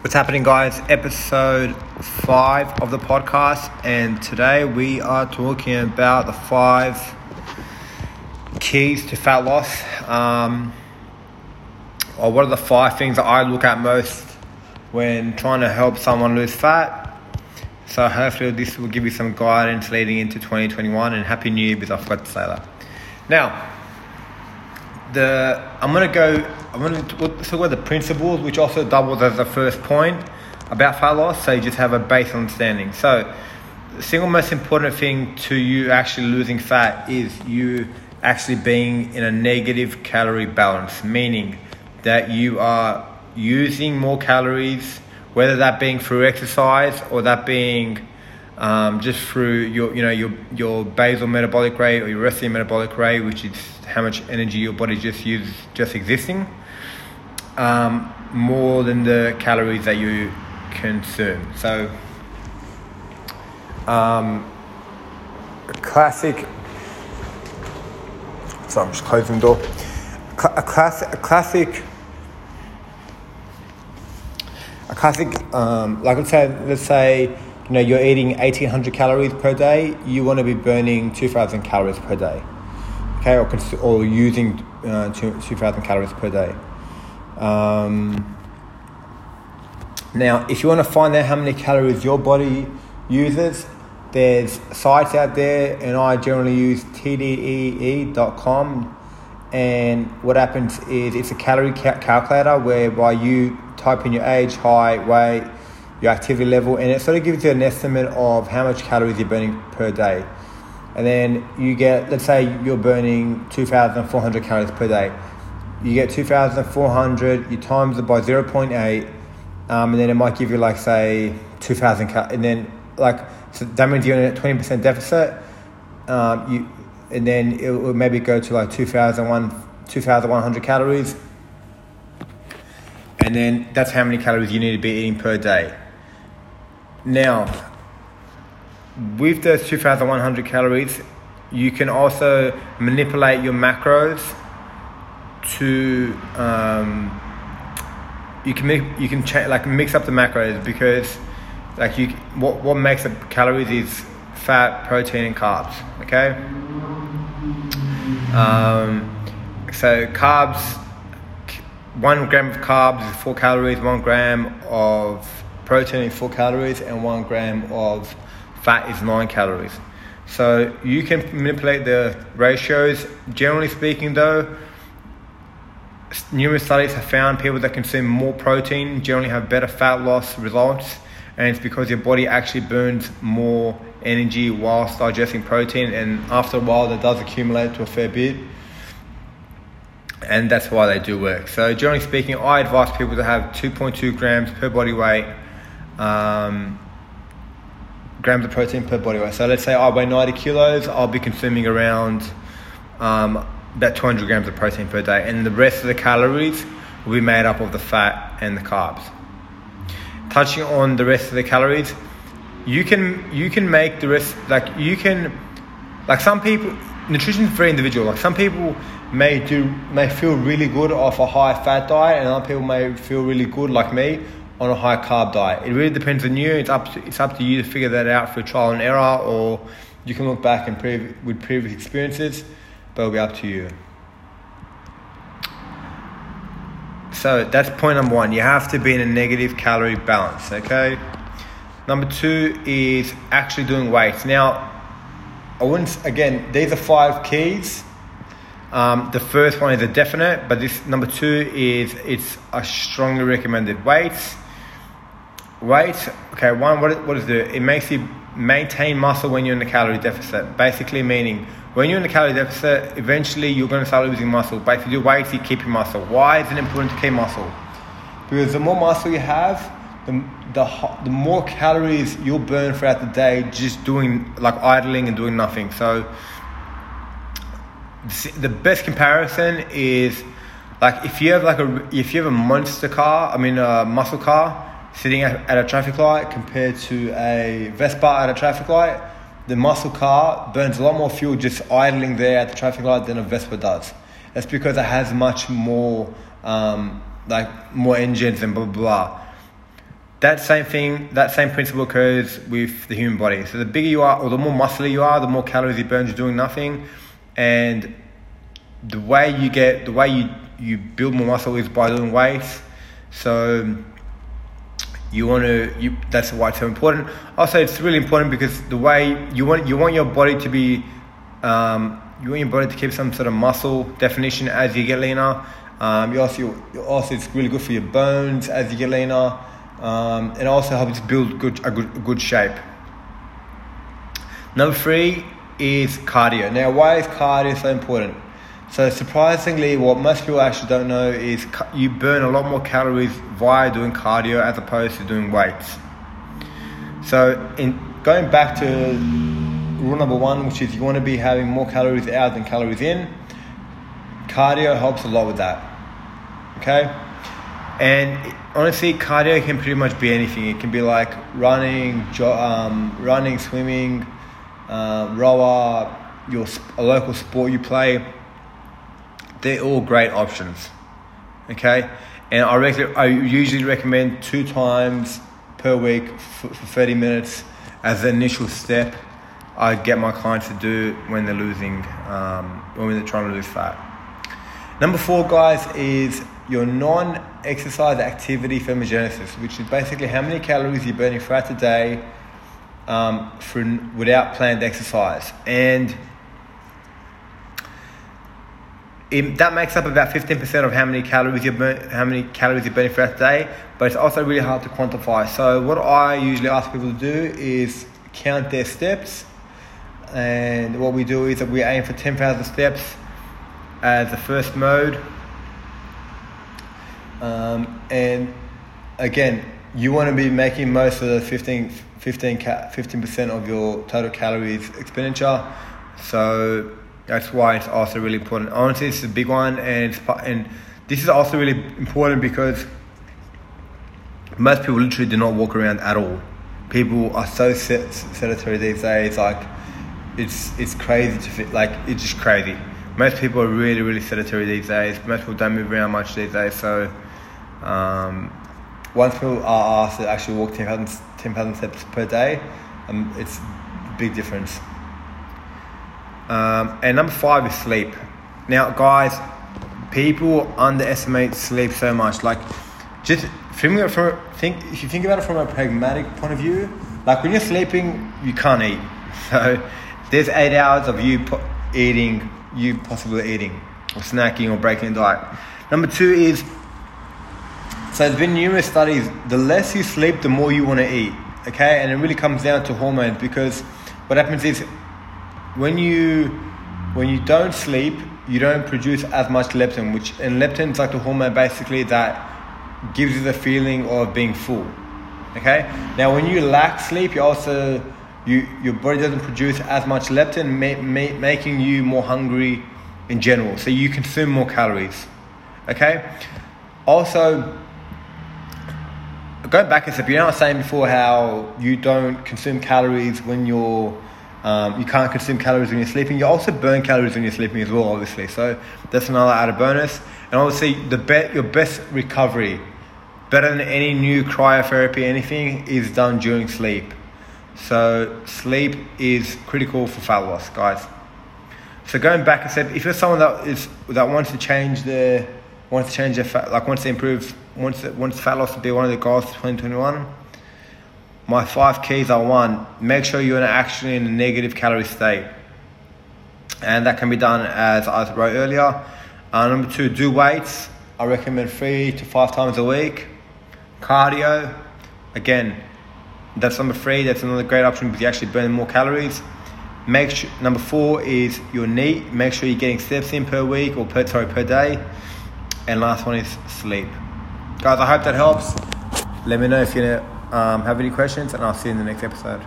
What's happening, guys? Episode five of the podcast, and today we are talking about the five keys to fat loss. Um, or what are the five things that I look at most when trying to help someone lose fat? So hopefully this will give you some guidance leading into 2021, and Happy New Year because I forgot to say that. Now, the I'm gonna go. I'm gonna talk about the principles, which also doubles as the first point about fat loss. So you just have a base understanding. So the single most important thing to you actually losing fat is you actually being in a negative calorie balance, meaning that you are using more calories, whether that being through exercise or that being um, just through your, you know, your, your basal metabolic rate or your resting metabolic rate, which is how much energy your body just uses just existing, um, more than the calories that you consume. So, um, a classic. So I'm just closing the door. A classic, a classic, a classic. Um, like let's say, let's say you know you're eating 1800 calories per day you want to be burning 2000 calories per day. Okay or, cons- or using uh, 2000 calories per day. Um, now if you want to find out how many calories your body uses there's sites out there and i generally use tdee.com and what happens is it's a calorie ca- calculator whereby you type in your age height weight your activity level, and it sort of gives you an estimate of how much calories you're burning per day. And then you get, let's say you're burning 2,400 calories per day. You get 2,400, you times it by 0.8, um, and then it might give you like, say, 2,000 cal- and then like, so that means you're in a 20% deficit. Um, you, and then it will maybe go to like 2,100 calories. And then that's how many calories you need to be eating per day. Now, with those 2,100 calories, you can also manipulate your macros to um, you can make, you can cha- like mix up the macros because like you what what makes the calories is fat, protein, and carbs. Okay. Um, so carbs, one gram of carbs is four calories. One gram of protein is four calories and one gram of fat is nine calories. So you can manipulate the ratios. Generally speaking, though, numerous studies have found people that consume more protein generally have better fat loss results, and it's because your body actually burns more energy whilst digesting protein, and after a while, that does accumulate to a fair bit. And that's why they do work. So, generally speaking, I advise people to have 2.2 grams per body weight um, grams of protein per body weight. So let's say I weigh 90 kilos, I'll be consuming around um, about 200 grams of protein per day, and the rest of the calories will be made up of the fat and the carbs. Touching on the rest of the calories, you can you can make the rest like you can like some people nutrition is very individual. Like some people may do may feel really good off a high fat diet, and other people may feel really good like me on a high carb diet. It really depends on you. It's up to, it's up to you to figure that out through trial and error, or you can look back and pre- with previous experiences, but it'll be up to you. So that's point number one. You have to be in a negative calorie balance. Okay. Number two is actually doing weights. Now, I wouldn't. Again, these are five keys. Um, the first one is a definite, but this number two is it's a strongly recommended weights weight, okay, one, what, what does it? It makes you maintain muscle when you're in a calorie deficit. Basically, meaning when you're in a calorie deficit, eventually you're going to start losing muscle. But if you do weights, you keep your muscle. Why is it important to keep muscle? Because the more muscle you have, the, the, the more calories you'll burn throughout the day just doing, like idling and doing nothing. So, the best comparison is like if you have like a if you have a monster car, I mean a muscle car, sitting at, a traffic light compared to a Vespa at a traffic light, the muscle car burns a lot more fuel just idling there at the traffic light than a Vespa does. That's because it has much more, um, like more engines and blah blah. blah. that same thing, that same principle occurs with the human body. So the bigger you are, or the more muscular you are, the more calories you burn just doing nothing, and the way you get, the way you you build more muscle is by doing weights. So you want to, you that's why it's so important. Also, it's really important because the way you want you want your body to be, um, you want your body to keep some sort of muscle definition as you get leaner. Um, you also, you also it's really good for your bones as you get leaner um, and also helps build good, a, good, a good shape. Number three is cardio. Now, why is cardio so important? So, surprisingly, what most people actually don't know is you burn a lot more calories via doing cardio as opposed to doing weights. So, in going back to rule number one, which is you want to be having more calories out than calories in, cardio helps a lot with that. Okay? And honestly, cardio can pretty much be anything. It can be like running, jo- um, running, swimming, uh, rower, your a local sport you play. They're all great options. Okay, and I rec- I usually recommend two times per week for, for 30 minutes as the initial step. I get my clients to do when they're losing, um, when they're trying to lose fat. Number four, guys, is your non-exercise activity thermogenesis, which is basically how many calories you're burning throughout the day um, for, without planned exercise. And it, that makes up about 15% of how many calories you burn, how many calories you're burning throughout the day, but it's also really hard to quantify. So what I usually ask people to do is count their steps, and what we do is that we aim for 10,000 steps as the first mode um, and again, you want to be making most of the 15, 15, 15% of your total calories expenditure. So that's why it's also really important. Honestly, it's a big one, and and this is also really important because most people literally do not walk around at all. People are so sedentary these days. Like it's it's crazy to fit. Like it's just crazy. Most people are really really sedentary these days. Most people don't move around much these days. So um, once people are asked to actually walk 10,000 10, steps per day, um, it's a big difference. Um, and number five is sleep. Now, guys, people underestimate sleep so much. Like, just think, from, think if you think about it from a pragmatic point of view, like when you're sleeping, you can't eat. So there's eight hours of you po- eating, you possibly eating or snacking or breaking a diet. Number two is so there's been numerous studies. The less you sleep, the more you want to eat. Okay, and it really comes down to hormones because what happens is when you when you don't sleep, you don't produce as much leptin, which and leptin is like the hormone basically that gives you the feeling of being full. Okay. Now, when you lack sleep, you also you your body doesn't produce as much leptin, ma- ma- making you more hungry in general. So you consume more calories. Okay. Also, going back a step, you know, I was saying before how you don't consume calories when you're, um, you can't consume calories when you're sleeping. You also burn calories when you're sleeping as well, obviously. So that's another added bonus. And obviously, the be- your best recovery, better than any new cryotherapy, anything, is done during sleep. So sleep is critical for fat loss, guys. So going back a step, if you're someone that is that wants to change their wants to change their fat, like wants to improve, wants wants fat loss to be one of the goals for 2021. My five keys are one: make sure you're actually in a negative calorie state, and that can be done as I wrote earlier. Uh, number two, do weights. I recommend three to five times a week. Cardio, again, that's number three. That's another great option because you actually burn more calories. Make sure, number four is your NEAT. Make sure you're getting steps in per week or per sorry per day. And last one is sleep. Guys, I hope that helps. Let me know if you um, have any questions, and I'll see you in the next episode.